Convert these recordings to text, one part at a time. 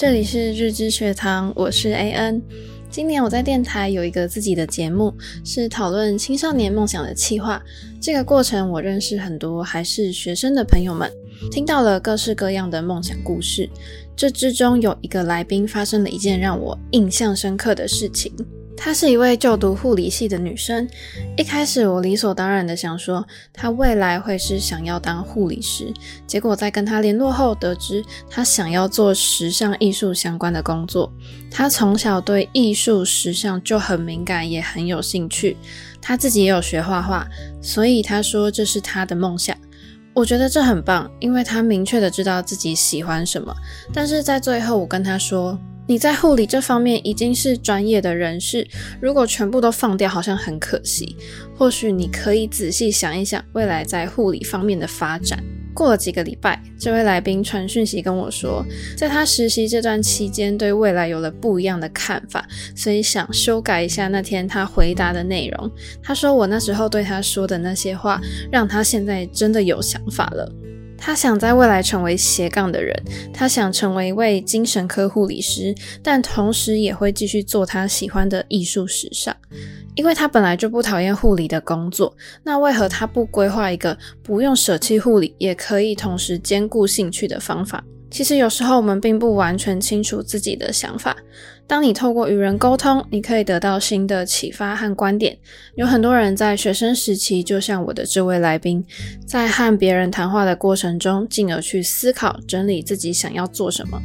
这里是日之学堂，我是 AN。今年我在电台有一个自己的节目，是讨论青少年梦想的企划。这个过程，我认识很多还是学生的朋友们，听到了各式各样的梦想故事。这之中有一个来宾发生了一件让我印象深刻的事情。她是一位就读护理系的女生。一开始我理所当然的想说，她未来会是想要当护理师。结果在跟她联络后，得知她想要做时尚艺术相关的工作。她从小对艺术、时尚就很敏感，也很有兴趣。她自己也有学画画，所以她说这是她的梦想。我觉得这很棒，因为她明确的知道自己喜欢什么。但是在最后，我跟她说。你在护理这方面已经是专业的人士，如果全部都放掉，好像很可惜。或许你可以仔细想一想未来在护理方面的发展。过了几个礼拜，这位来宾传讯息跟我说，在他实习这段期间，对未来有了不一样的看法，所以想修改一下那天他回答的内容。他说我那时候对他说的那些话，让他现在真的有想法了。他想在未来成为斜杠的人，他想成为一位精神科护理师，但同时也会继续做他喜欢的艺术时尚，因为他本来就不讨厌护理的工作，那为何他不规划一个不用舍弃护理，也可以同时兼顾兴趣的方法？其实有时候我们并不完全清楚自己的想法。当你透过与人沟通，你可以得到新的启发和观点。有很多人在学生时期，就像我的这位来宾，在和别人谈话的过程中，进而去思考、整理自己想要做什么。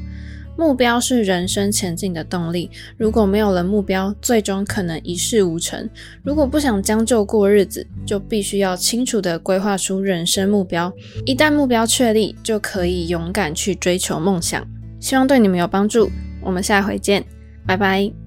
目标是人生前进的动力。如果没有了目标，最终可能一事无成。如果不想将就过日子，就必须要清楚地规划出人生目标。一旦目标确立，就可以勇敢去追求梦想。希望对你们有帮助。我们下回见，拜拜。